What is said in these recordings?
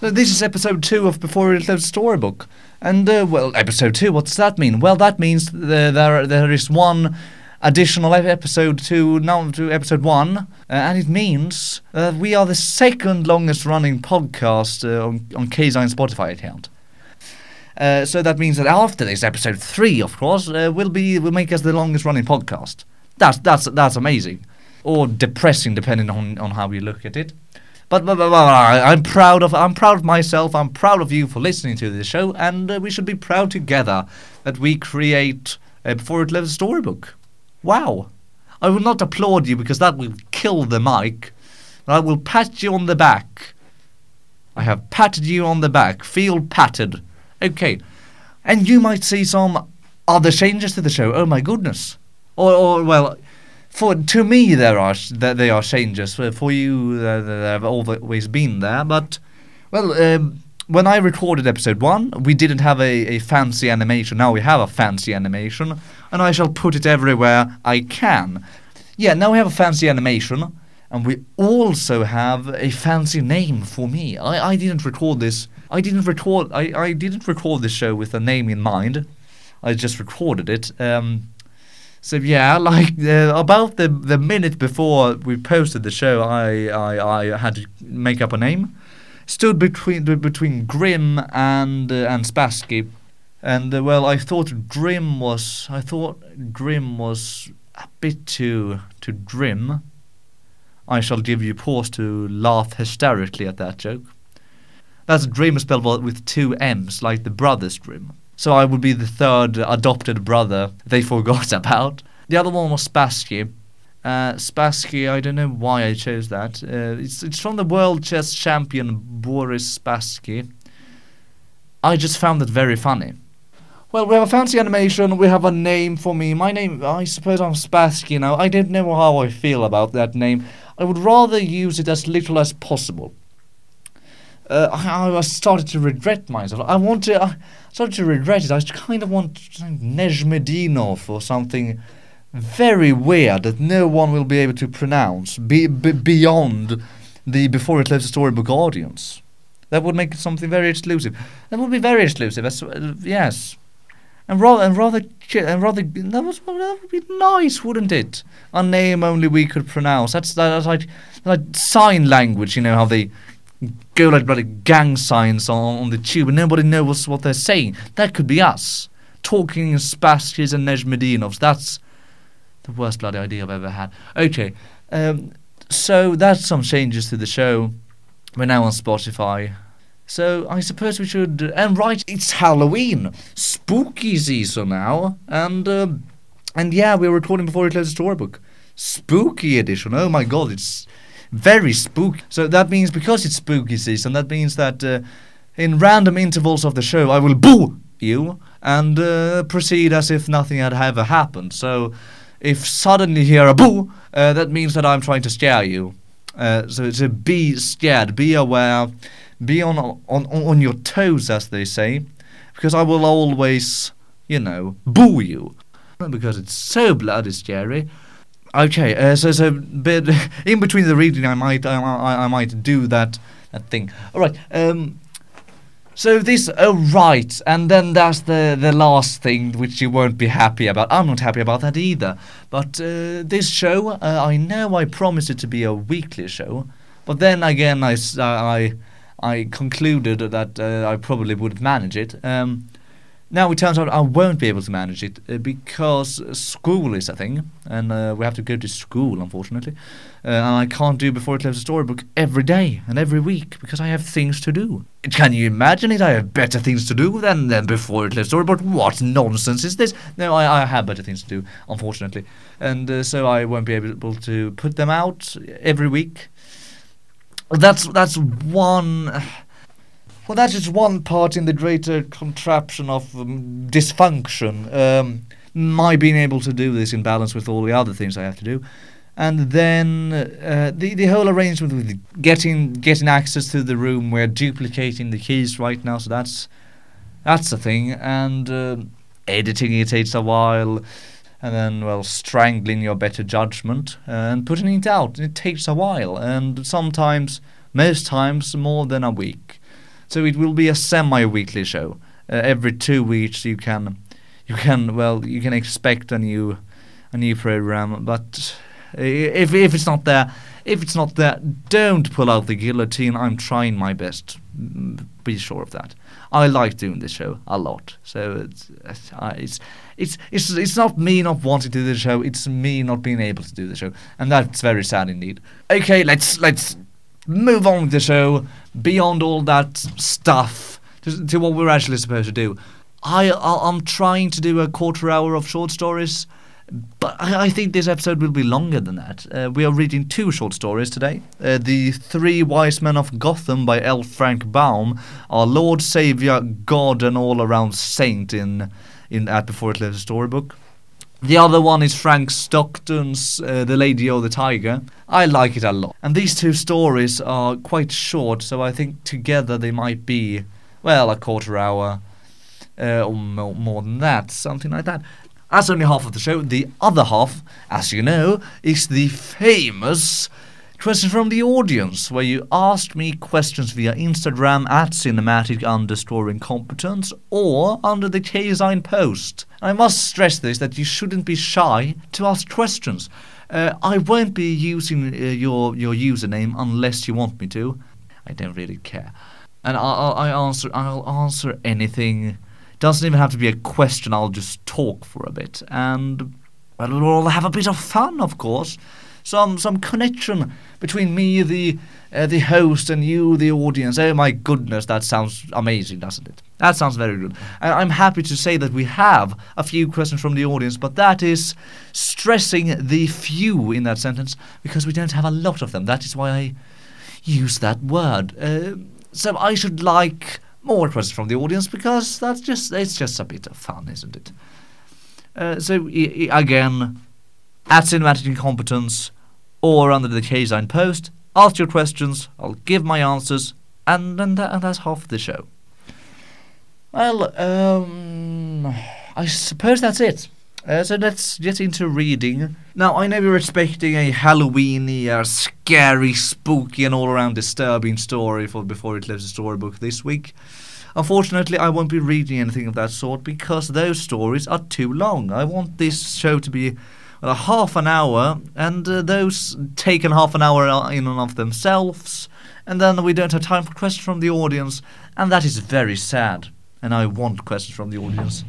So this is episode two of Before It Left Storybook. And, uh, well, episode two, what does that mean? Well, that means th- there, there is one additional ep- episode to now to episode one, uh, and it means uh, we are the second longest running podcast uh, on, on Kzine's Spotify account. Uh, so that means that after this episode three, of course, uh, will be will make us the longest running podcast. That's that's that's amazing, or depressing depending on, on how you look at it. But, but, but, but I'm proud of I'm proud of myself. I'm proud of you for listening to this show, and uh, we should be proud together that we create a before it leaves a storybook. Wow! I will not applaud you because that will kill the mic. But I will pat you on the back. I have patted you on the back. Feel patted. Okay. And you might see some other changes to the show. Oh my goodness. Or, or well, for to me there are that they are changes. For, you, they have always been there. But well, um, when I recorded episode one, we didn't have a, a fancy animation. Now we have a fancy animation, and I shall put it everywhere I can. Yeah, now we have a fancy animation, and we also have a fancy name for me. I, I didn't record this. I didn't record. I, I didn't record this show with a name in mind. I just recorded it. Um, so yeah, like uh, about the the minute before we posted the show, I I, I had to make up a name. Stood between between Grim and uh, and Spassky, and uh, well, I thought Grim was I thought Grim was a bit too too grim. I shall give you pause to laugh hysterically at that joke. That's Grim spelled with two M's, like the brothers Grimm. So I would be the third adopted brother they forgot about. The other one was Spassky. Uh, Spassky, I don't know why I chose that. Uh, it's it's from the world chess champion Boris Spassky. I just found it very funny. Well, we have a fancy animation. We have a name for me. My name, I suppose I'm Spassky now. I don't know how I feel about that name. I would rather use it as little as possible. Uh, I, I started to regret myself. I want to. I started to regret it. I kind of want Nezhmetdinov or something very weird that no one will be able to pronounce be, be, beyond the before it leaves the storybook audience. That would make it something very exclusive. That would be very exclusive. As, uh, yes, and rather and rather and rather that was that would be nice, wouldn't it? A name only we could pronounce. That's that's like like sign language. You know how they go like bloody gang signs on, on the tube and nobody knows what they're saying. That could be us talking in Spassky's and Nezhmetdinovs. That's the worst bloody idea I've ever had. Okay, um, so that's some changes to the show. We're now on Spotify. So I suppose we should. And right, it's Halloween, spooky season now, and um, and yeah, we're recording before we close the storybook. Spooky edition. Oh my god, it's very spooky. So that means because it's spooky season, that means that uh, in random intervals of the show, I will boo you and uh, proceed as if nothing had ever happened. So if suddenly you hear a boo, uh, that means that I'm trying to scare you. Uh, so to be scared, be aware, be on on on your toes, as they say, because I will always, you know, boo you, because it's so bloody scary. Okay, uh, so so but in between the reading, I might I, I, I might do that that thing. All right. Um, so this, oh right, and then that's the the last thing which you won't be happy about. I'm not happy about that either. But uh, this show, uh, I know I promised it to be a weekly show, but then again, I I I concluded that uh, I probably wouldn't manage it. Um, now it turns out I won't be able to manage it uh, because school is a thing, and uh, we have to go to school, unfortunately. Uh, and I can't do before it leaves a storybook every day and every week because I have things to do. Can you imagine it? I have better things to do than, than before it leaves a storybook. What nonsense is this? No, I, I have better things to do, unfortunately, and uh, so I won't be able to put them out every week. That's that's one. Well, that's just one part in the greater contraption of um, dysfunction. Um, my being able to do this in balance with all the other things I have to do, and then uh, the the whole arrangement with getting getting access to the room. We're duplicating the keys right now, so that's that's a thing. And um editing it takes a while, and then well, strangling your better judgment and putting it out. It takes a while, and sometimes, most times, more than a week. So it will be a semi-weekly show. Uh, every two weeks you can, you can well you can expect a new, a new program. But uh, if if it's not there, if it's not there, don't pull out the guillotine. I'm trying my best. Mm, Be sure of that. I like doing this show a lot. So it's uh, it's it's it's, it's not me not wanting to do the show. It's me not being able to do the show, and that's very sad indeed. Okay, let's let's move on with the show beyond all that stuff to, to what we're actually supposed to do. I I- I'm trying to do a quarter hour of short stories. But I, I think this episode will be longer than that. Uh, we are reading two short stories today. Uh, the Three Wise Men of Gotham by L. Frank Baum, our Lord, Savior, God, and all-around saint in in at Before It Lives storybook. The other one is Frank Stockton's uh, The Lady or the Tiger. I like it a lot. And these two stories are quite short, so I think together they might be, well, a quarter hour uh, or more, more than that, something like that. That's only half of the show. The other half, as you know, is the famous question from the audience, where you asked me questions via Instagram at cinematic underscore incompetence or under the K-Sign post. I must stress this that you shouldn't be shy to ask questions. Uh, I won't be using uh, your your username unless you want me to. I don't really care, and I'll, I answer I'll answer anything. Doesn't even have to be a question. I'll just talk for a bit, and we'll all have a bit of fun, of course. Some some connection between me, the uh, the host, and you, the audience. Oh my goodness, that sounds amazing, doesn't it? That sounds very good. And I'm happy to say that we have a few questions from the audience, but that is stressing the few in that sentence because we don't have a lot of them. That is why I use that word. Uh, so I should like more questions from the audience because that's just it's just a bit of fun, isn't it? Uh, so I- I- again, at cinematic incompetence or under the K-Sign post, ask your questions. I'll give my answers, and and, that, and that's half the show. Well, um, I suppose that's it. Uh, so let's get into reading. Now, I know you're expecting a Halloweeny, uh, scary, spooky, and all around disturbing story for Before It Lives a Storybook this week. Unfortunately, I won't be reading anything of that sort because those stories are too long. I want this show to be a half an hour, and uh, those taken half an hour in and of themselves, and then we don't have time for questions from the audience, and that is very sad. And I want questions from the audience.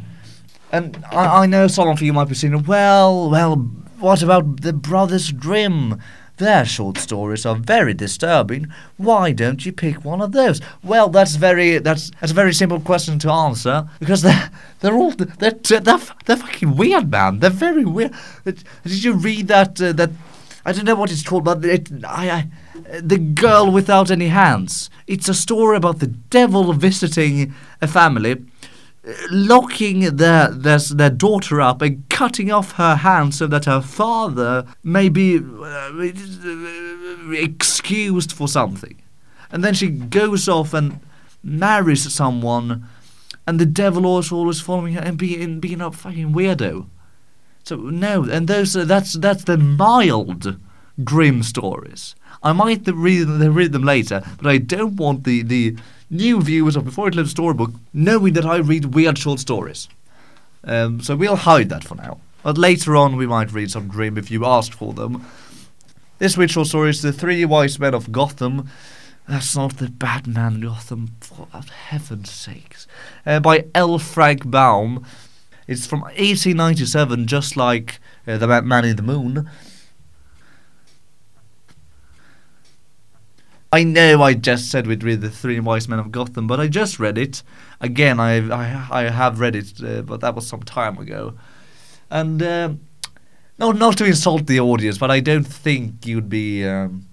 And I, I know some of you might be saying, well, well, what about the Brothers Grimm? Their short stories are very disturbing. Why don't you pick one of those? Well, that's very that's that's a very simple question to answer because they're they're all they're they're, they're fucking weird, man. They're very weird. Did you read that uh, that I don't know what it's called, but it, I, I the girl without any hands. It's a story about the devil visiting a family locking their, their their daughter up and cutting off her hand so that her father may be uh, excused for something. And then she goes off and marries someone, and the devil also always following her and being being a fucking weirdo. So no, and those uh, that's that's the mild Grimm stories. I might read read them later, but I don't want the the new viewers of Before It Lives Storybook knowing that I read weird short stories. Um, so we'll hide that for now. But later on, we might read some Grimm if you ask for them. This week's short story is The Three Wise Men of Gotham. That's not the Batman Gotham, for heaven's sakes. Uh, by L. Frank Baum. It's from 1897, just like uh, The Man in the Moon. I know I just said we'd read the Three Wise Men of Gotham, but I just read it again. I I, I have read it, uh, but that was some time ago, and uh, no, not to insult the audience, but I don't think you'd be. Um,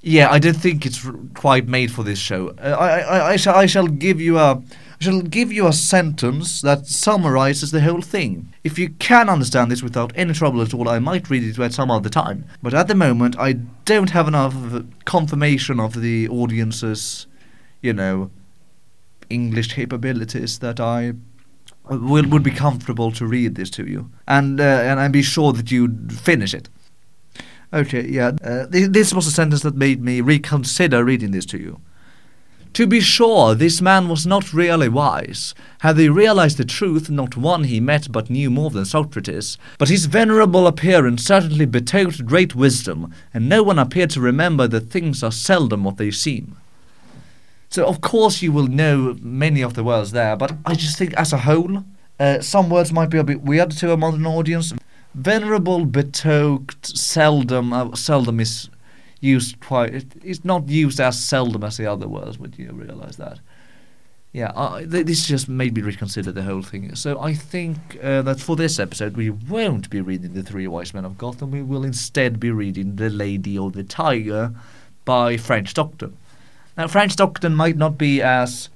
yeah, I don't think it's quite made for this show. Uh, I, I, I, shall, I shall give you a, I shall give you a sentence that summarizes the whole thing. If you can understand this without any trouble at all, I might read it at some other time. But at the moment, I don't have enough of confirmation of the audience's, you know, English capabilities that I will, would be comfortable to read this to you, and uh, and and be sure that you'd finish it. Okay, yeah. Uh, th- this was a sentence that made me reconsider reading this to you. To be sure, this man was not really wise. Had he realized the truth, not one he met but knew more than Socrates. But his venerable appearance certainly betokened great wisdom, and no one appeared to remember that things are seldom what they seem. So, of course, you will know many of the words there, but I just think as a whole, uh, some words might be a bit weird to a modern audience. Venerable, betoked, seldom, uh, seldom is used quite. It, it's not used as seldom as the other words. Would you realise that? Yeah, th- this just made me reconsider the whole thing. So I think uh, that for this episode we won't be reading the Three Wise Men of Gotham. We will instead be reading The Lady or the Tiger by Frank Stockton. Now, Frank Stockton might not be as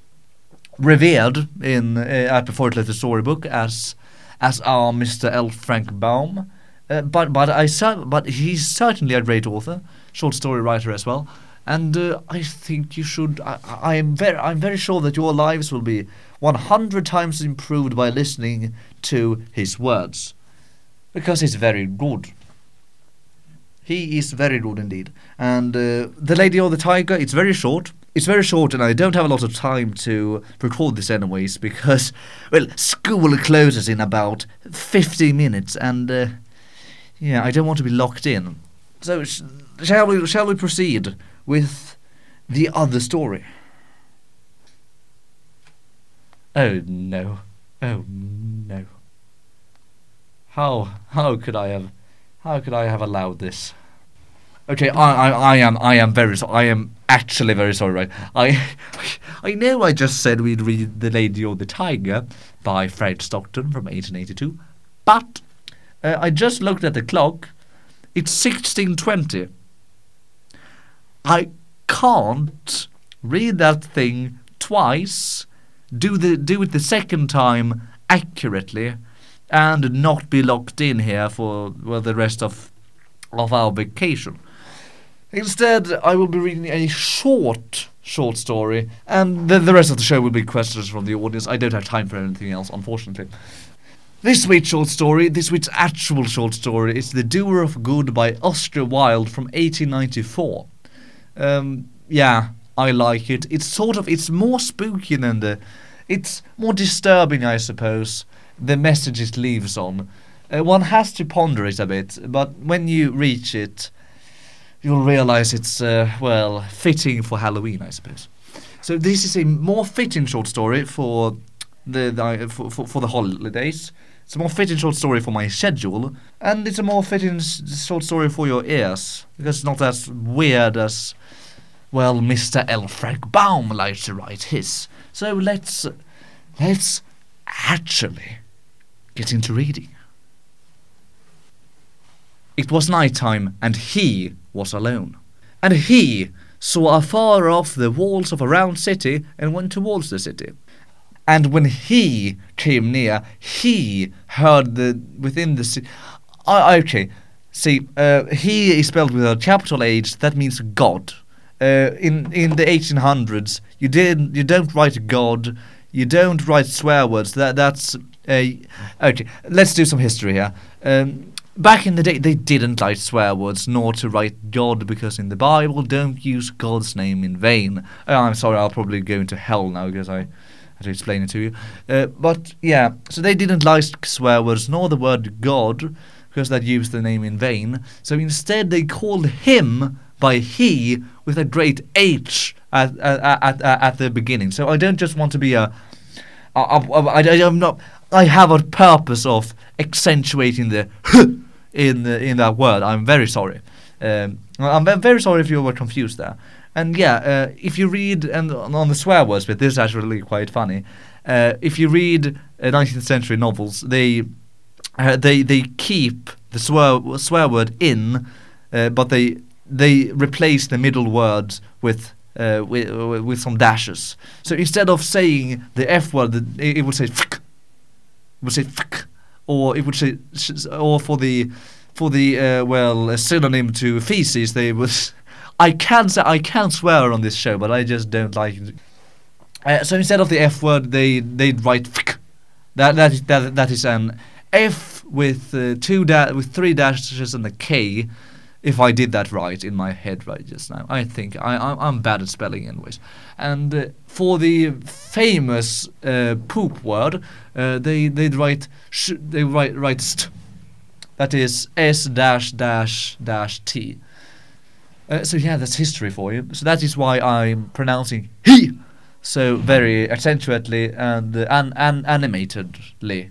revered in uh, at the Fourth Letter Storybook as as our Mr. L. Frank Baum, uh, but but I but he's certainly a great author short story writer as well. And uh, I think you should. I, I am very. I'm very sure that your lives will be 100 times improved by listening to his words, because he's very good. He is very good indeed. And uh, the Lady or the Tiger. It's very short. It's very short, and I don't have a lot of time to record this anyways because, well, school closes in about 50 minutes, and uh, yeah, I don't want to be locked in. So sh- shall we shall we proceed with the other story? Oh no. Oh no. How how could I have how could I have allowed this? Okay, I, I, I am I am very so I am actually very sorry, right? I I know I just said we'd read The Lady or the Tiger by Fred Stockton from 1882, but uh, I just looked at the clock it's 1620. I can't read that thing twice, do the do it the second time accurately, and not be locked in here for well the rest of of our vacation. Instead, I will be reading a short short story, and the, the rest of the show will be questions from the audience. I don't have time for anything else, unfortunately. This week's short story, this week's actual short story, is The Doer of Good by Oscar Wilde from 1894. Um, yeah, I like it. It's sort of, it's more spooky than the, it's more disturbing, I suppose, the message it leaves on. Uh, one has to ponder it a bit, but when you reach it, you'll realize it's, uh, well, fitting for Halloween, I suppose. So this is a more fitting short story for the, the for, for, for the holidays. It's a more fitting short story for my schedule, and it's a more fitting short story for your ears, because it's not as weird as, well, Mr. L. Baum likes to write his. So let's, let's actually get into reading. It was night time, and he was alone. And he saw afar off the walls of a round city and went towards the city. And when he came near, he heard the within the. city. Uh, okay, see, uh, he is spelled with a capital H. That means God. Uh, in in the 1800s, you did you don't write God, you don't write swear words. That that's a okay. Let's do some history here. Um, back in the day, they didn't like swear words nor to write God because in the Bible, don't use God's name in vain. Oh, I'm sorry, I'll probably go into hell now because I had to explain it to you. Uh, but yeah, so they didn't like swear words nor the word God because that used the name in vain. So instead, they called him by he with a great H at at, at, at the beginning. So I don't just want to be a. I, I, I'm not. I have a purpose of accentuating the in the, in that word. I'm very sorry. Um, I'm very sorry if you were confused there. And yeah, uh, if you read and on the swear words but this is actually quite funny. Uh, if you read uh, 19th century novels, they uh, they they keep the swear swear word in, uh, but they they replace the middle words with. Uh, with, with some dashes. So instead of saying the F word, it, it would say "fuck," it would say or it would say, or for the for the well synonym to feces, they would I can say I can swear on this show, but I just don't like it. Uh, so instead of the F word, they they write Fk. That that is that that is an F with uh, two da- with three dashes and a K. If I did that right in my head right just now, I think I, I'm, I'm bad at spelling, anyways. And uh, for the famous uh, poop word, uh, they they write sh- they write write st. That is s dash dash dash t. Uh, so yeah, that's history for you. So that is why I'm pronouncing he so very accentuately and uh, an, an animatedly.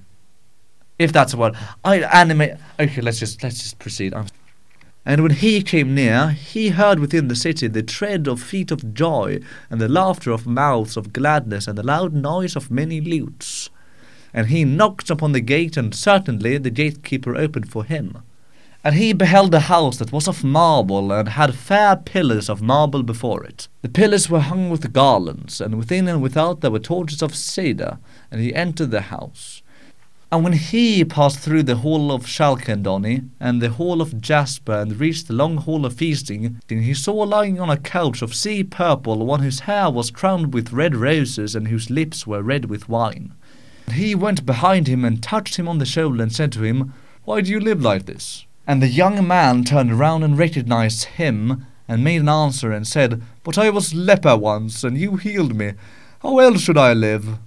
If that's a word, I animate. Okay, let's just let's just proceed. I'm and when he came near, he heard within the city the tread of feet of joy, and the laughter of mouths of gladness, and the loud noise of many lutes. And he knocked upon the gate, and certainly the gatekeeper opened for him. And he beheld a house that was of marble, and had fair pillars of marble before it. The pillars were hung with garlands, and within and without there were torches of cedar. And he entered the house. And when he passed through the hall of chalcedony and the hall of Jasper and reached the long hall of feasting, then he saw lying on a couch of sea purple one whose hair was crowned with red roses and whose lips were red with wine. And he went behind him and touched him on the shoulder and said to him, Why do you live like this? And the young man turned round and recognized him and made an answer and said, But I was leper once, and you healed me. How else should I live?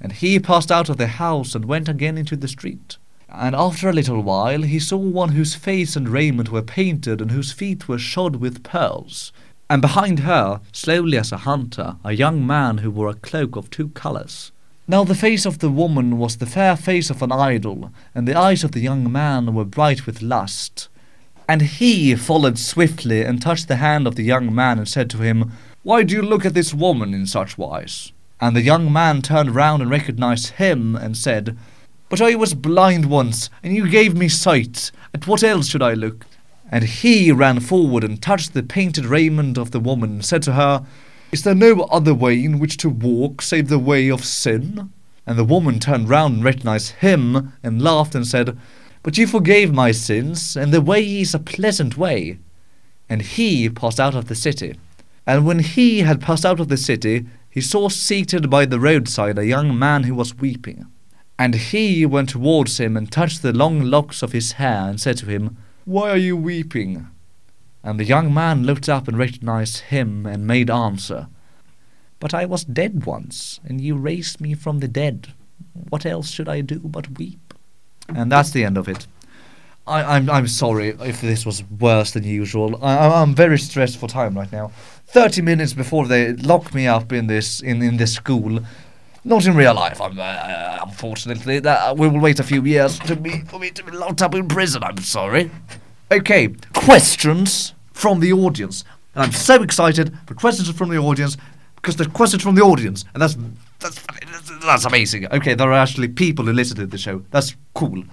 And he passed out of the house and went again into the street. And after a little while he saw one whose face and raiment were painted, and whose feet were shod with pearls. And behind her, slowly as a hunter, a young man who wore a cloak of two colours. Now the face of the woman was the fair face of an idol, and the eyes of the young man were bright with lust. And he followed swiftly and touched the hand of the young man and said to him, Why do you look at this woman in such wise? And the young man turned round and recognized him and said, But I was blind once, and you gave me sight. At what else should I look? And he ran forward and touched the painted raiment of the woman, and said to her, Is there no other way in which to walk save the way of sin? And the woman turned round and recognized him, and laughed and said, But you forgave my sins, and the way is a pleasant way. And he passed out of the city. And when he had passed out of the city, he saw seated by the roadside a young man who was weeping. And he went towards him and touched the long locks of his hair and said to him, Why are you weeping? And the young man looked up and recognized him and made answer, But I was dead once, and you raised me from the dead. What else should I do but weep? And that's the end of it. I, I'm I'm sorry if this was worse than usual. I, I'm very stressed for time right now. Thirty minutes before they lock me up in this in, in this school. Not in real life. I'm, uh, unfortunately, that we will wait a few years to be for me to be locked up in prison. I'm sorry. Okay, questions from the audience, and I'm so excited for questions from the audience because the questions from the audience, and that's that's that's amazing. Okay, there are actually people who listen to the show. That's cool.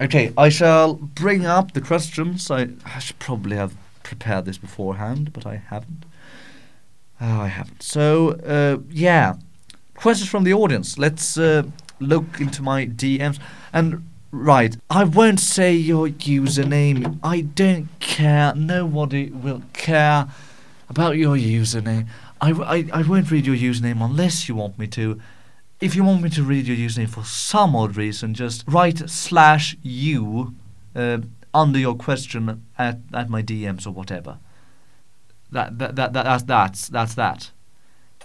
Okay, I shall bring up the questions. I, I should probably have prepared this beforehand, but I haven't. Oh, I haven't. So, uh, yeah. Questions from the audience. Let's uh, look into my DMs. And, right, I won't say your username. I don't care. Nobody will care about your username. I, I, I won't read your username unless you want me to. If you want me to read your username for some odd reason, just write slash you uh, under your question at, at my DMs or whatever. That, that, that, that that's that's that's that.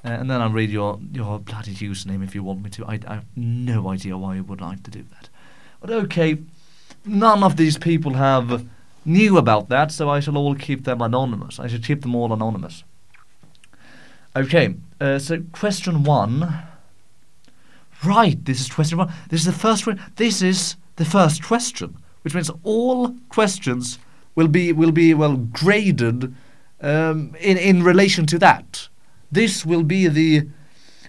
Uh, and then I'll read your your bloody username if you want me to. I, I have no idea why you would like to do that. But okay, none of these people have knew about that, so I shall all keep them anonymous. I should keep them all anonymous. Okay, uh, so question one. Right, this is question one. This is the first one. This is the first question, which means all questions will be will be well graded um, in in relation to that. This will be the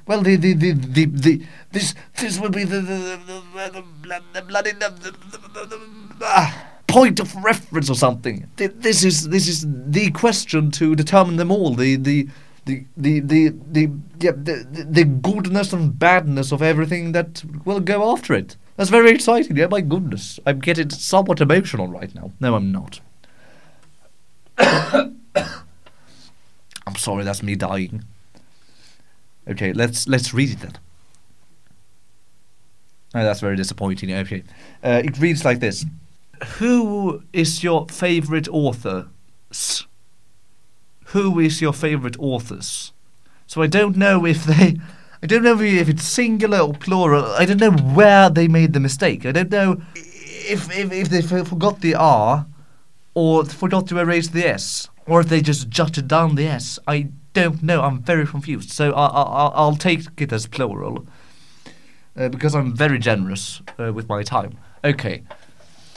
well the the the, the, the this this will be the the, bloody point of reference or something. This is this is the question to determine them all. The the the the the the, yeah, the the goodness and badness of everything that will go after it. That's very exciting. Yeah, my goodness, I'm getting somewhat emotional right now. No, I'm not. I'm sorry, that's me dying. Okay, let's let's read it then. Oh, that's very disappointing. Okay, uh, it reads like this. who is your favorite author? Who is your favorite authors? So I don't know if they, I don't know if it's singular or plural. I don't know where they made the mistake. I don't know if if, if they forgot the R, or forgot to erase the S, or if they just jotted down the S. I don't know. I'm very confused. So I, I, I'll take it as plural. Uh, because I'm very generous uh, with my time. Okay.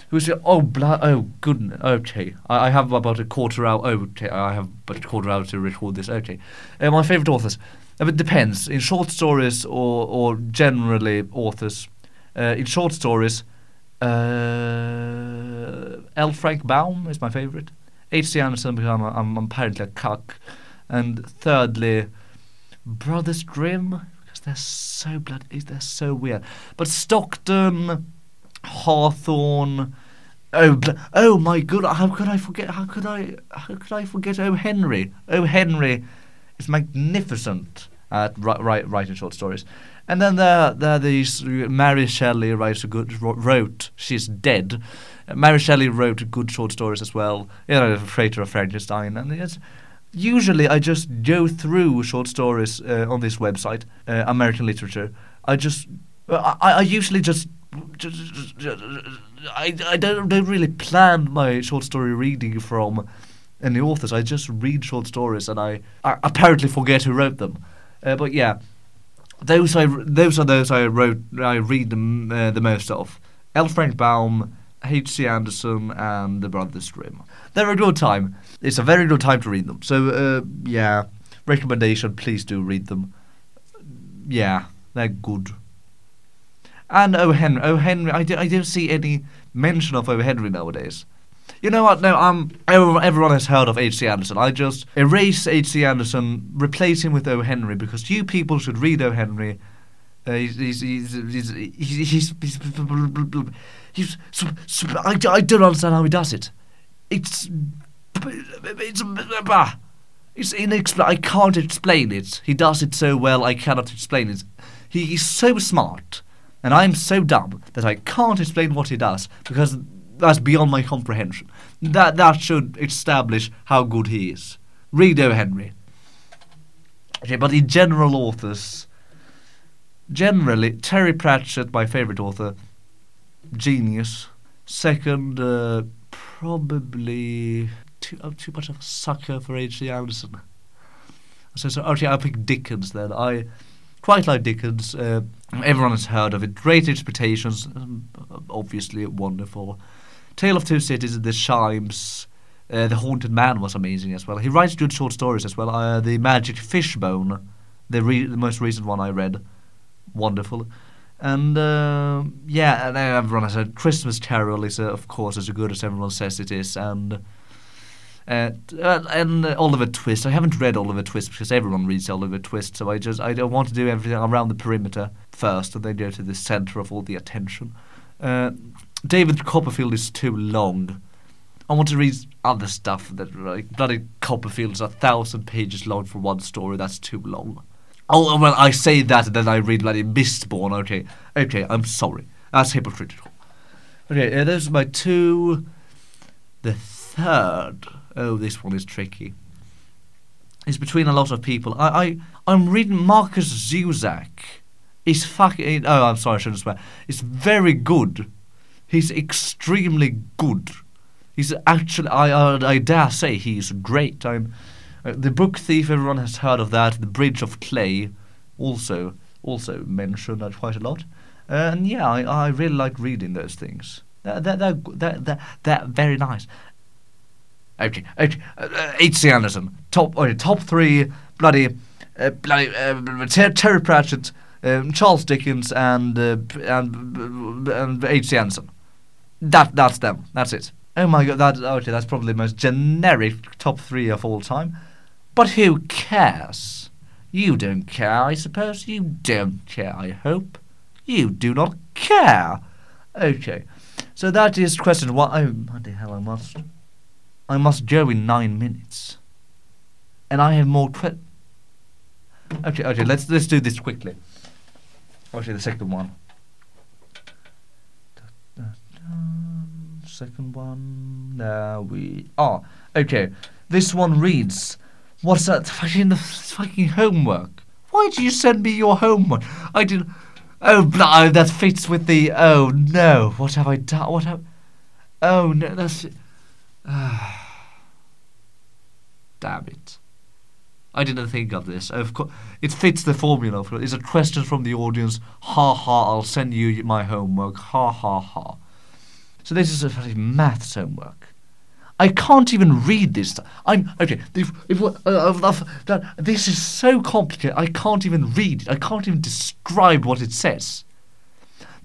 Who's your, oh, blah, oh, goodness, okay. I, I have about a quarter hour, oh, okay, I have about a quarter hour to record this, okay. Uh, my favourite authors, it depends, in short stories or, or generally authors. Uh, in short stories, uh, L. Frank Baum is my favourite. H.C. Andersen, because I'm, I'm apparently a cuck. And thirdly, Brothers Grimm, because they're so bloody, they're so weird. But Stockton, Hawthorne, oh, oh my god, how could I forget? How could I? How could I forget? Oh Henry. Oh Henry is magnificent at writing short stories. And then there, there are these. Mary Shelley writes a good wrote. She's dead. Mary Shelley wrote good short stories as well. You know, Freighter of Frankenstein, and it's usually I just go through short stories uh, on this website, uh, American Literature. I just, I, I usually just, just, just, I, I don't, don't really plan my short story reading from any authors. I just read short stories and I, I apparently forget who wrote them. Uh, but yeah, those I those are those I wrote I read them uh, the most of. L. Frank Baum, H.C. Andersen, and the Brothers Grimm. They're a good time. It's a very good time to read them. So uh, yeah, recommendation. Please do read them. Yeah, they're good. And O. Henry. O. Henry. I, do, I don't see any mention of O. Henry nowadays. You know what? No, um, everyone has heard of H.C. Andersen. I just erase H.C. Andersen, replace him with O. Henry because you people should read O. Henry. Uh, he's, he's, he's, he's, he's, he's, he's, he's, I, I don't understand how he does it. It's, it's, it's inexplicable. I can't explain it. He does it so well, I cannot explain it. He is so smart, and I'm so dumb that I can't explain what he does because that's beyond my comprehension. That that should establish how good he is. Read O. Henry. Okay, but in general authors, generally Terry Pratchett, my favorite author, genius. Second, uh, probably too I'm too much of a sucker for H.C. Andersen. So, so okay, I'll pick Dickens then. I quite like Dickens. Uh, everyone has heard of it. Great Expectations, um, obviously wonderful. Tale of Two Cities, The Chimes, uh, The Haunted Man was amazing as well. He writes good short stories as well. Uh, the Magic Fishbone, the, re- the most recent one I read, wonderful. And uh, yeah, and everyone has said Christmas Carol is, uh, of course, as good as everyone says it is. And uh, and Oliver Twist. I haven't read Oliver Twist because everyone reads Oliver Twist, so I just I don't want to do everything around the perimeter first, and then go to the center of all the attention. Uh, David Copperfield is too long. I want to read other stuff that like bloody Copperfield is a thousand pages long for one story. That's too long. Oh well, I say that and then I read bloody Mistborn. Okay, okay, I'm sorry. That's hypocritical. Okay, uh, those are my two. The third. Oh, this one is tricky. It's between a lot of people. I, I I'm reading Markus Zusak. He's fucking. Oh, I'm sorry, I shouldn't swear. It's very good He's extremely good. He's actually, I, I, I dare say, he's great. I'm, uh, the Book Thief, everyone has heard of that. The Bridge of Clay, also, also mentioned that quite a lot. Uh, and yeah, I, I really like reading those things. They're, they're, they're, they're, they're, very nice. Okay, okay. Uh, H.C. Andersen, top, okay, top three bloody, uh, bloody uh, Ter- Terry Pratchett, um, Charles Dickens, and uh, and H.C. Andersen. That that's them. That's it. Oh my god, that okay, that's probably the most generic top three of all time. But who cares? You don't care, I suppose. You don't care, I hope. You do not care. Okay. So that is question one. Oh, the hell, I must. I must go in nine minutes. And I have more que- Okay, okay, let's let's do this quickly. Actually, the second one. Second one. There we are. Okay, this one reads, "What's that fucking fucking homework? Why did you send me your homework? I didn't. Oh, blah, oh, that fits with the. Oh no, what have I done? What have? Oh no, that's. Damn it. I didn't think of this. Of course, it fits the formula. It's a question from the audience. Ha ha! I'll send you my homework. Ha ha ha. So this is a very maths homework. I can't even read this. I'm okay. If, if, uh, uh, uh, this is so complicated. I can't even read it. I can't even describe what it says.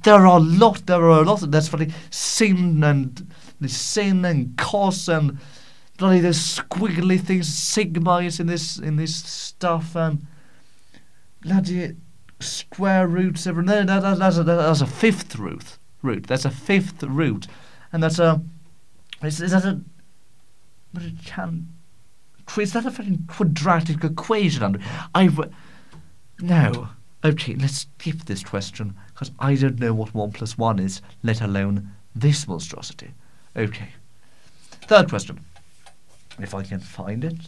There are a lot. There are a lot. Of that's funny. Sin and the sin and cos and bloody there's squiggly things. Sigma is in this in this stuff and bloody square roots. Every no, that, that, that's a that's a fifth root. Root. That's a fifth root, and that's a. Is, is that a but it can. Is that a fucking quadratic equation under? I. No. Okay, let's skip this question because I don't know what one plus one is, let alone this monstrosity. Okay. Third question. If I can find it.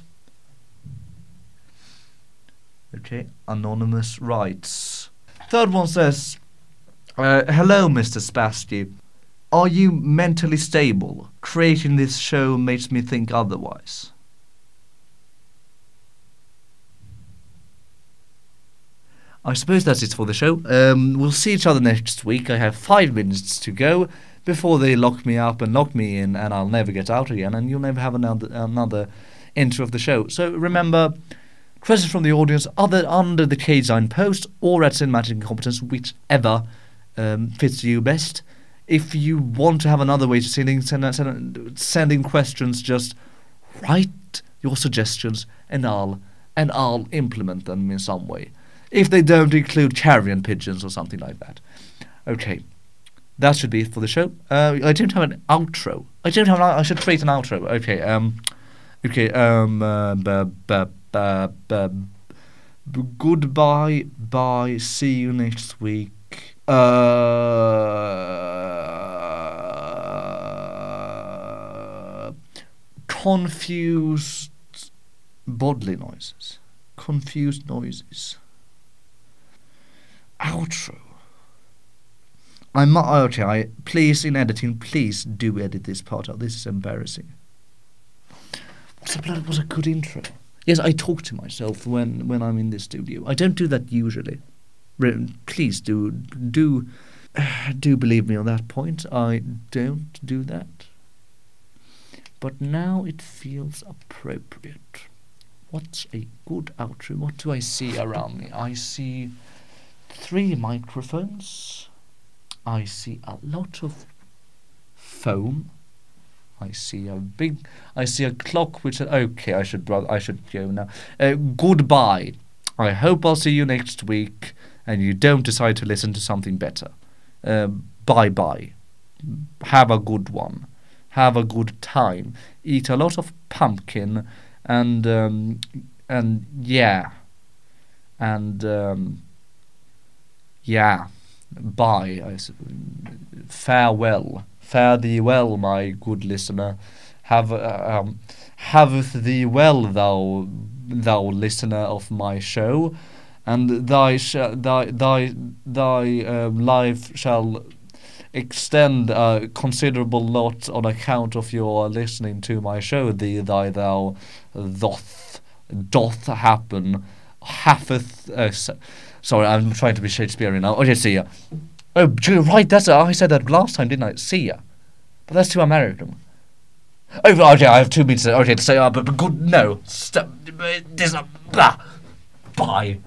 Okay, Anonymous writes. Third one says, uh, Hello, Mr. Spassky. Are you mentally stable? Creating this show makes me think otherwise. I suppose that's it for the show. Um, we'll see each other next week. I have five minutes to go before they lock me up and lock me in, and I'll never get out again, and you'll never have another another intro of the show. So remember, questions from the audience other under the K-Design post or at Cinematic Incompetence, whichever um, fits you best if you want to have another way to sending send, send, sending questions, just write your suggestions and I'll and I'll implement them in some way. If they don't include carrion pigeons or something like that. Okay. That should be it for the show. Uh, I don't have an outro. I don't have. An, I should create an outro. Okay. Um. Okay. Um. Uh, b- b- b- b- goodbye. Bye. See you next week. Uh, confused bodily noises. Confused noises. Outro. I'm okay. I please in editing, please do edit this part out. This is embarrassing. What's a blood? Was a good intro. Yes, I talk to myself when when I'm in the studio. I don't do that usually please do do do believe me on that point. I don't do that. But now it feels appropriate. What's a good outro? What do I see around me? I see three microphones. I see a lot of foam. I see a big. I see a clock which. Okay, I should. I should go now. Uh, goodbye. I hope I'll see you next week and you don't decide to listen to something better. Uh, bye bye. Have a good one. Have a good time. Eat a lot of pumpkin and um, and yeah. And um, yeah. Bye. I farewell. Fare thee well, my good listener. Have uh, um, haveth thee well, thou thou listener of my show and thy sh- thy thy thy um, life shall extend a considerable lot on account of your listening to my show. The thy thou doth doth happen happeth. Uh, sorry, I'm trying to be Shakespearean now. Okay, see ya. Oh, right. That's I said that last time, didn't I? See ya. But that's too American. Oh, okay. I have two minutes. Okay, to say, uh, but, but good. No, stop. Uh, blah. Bye.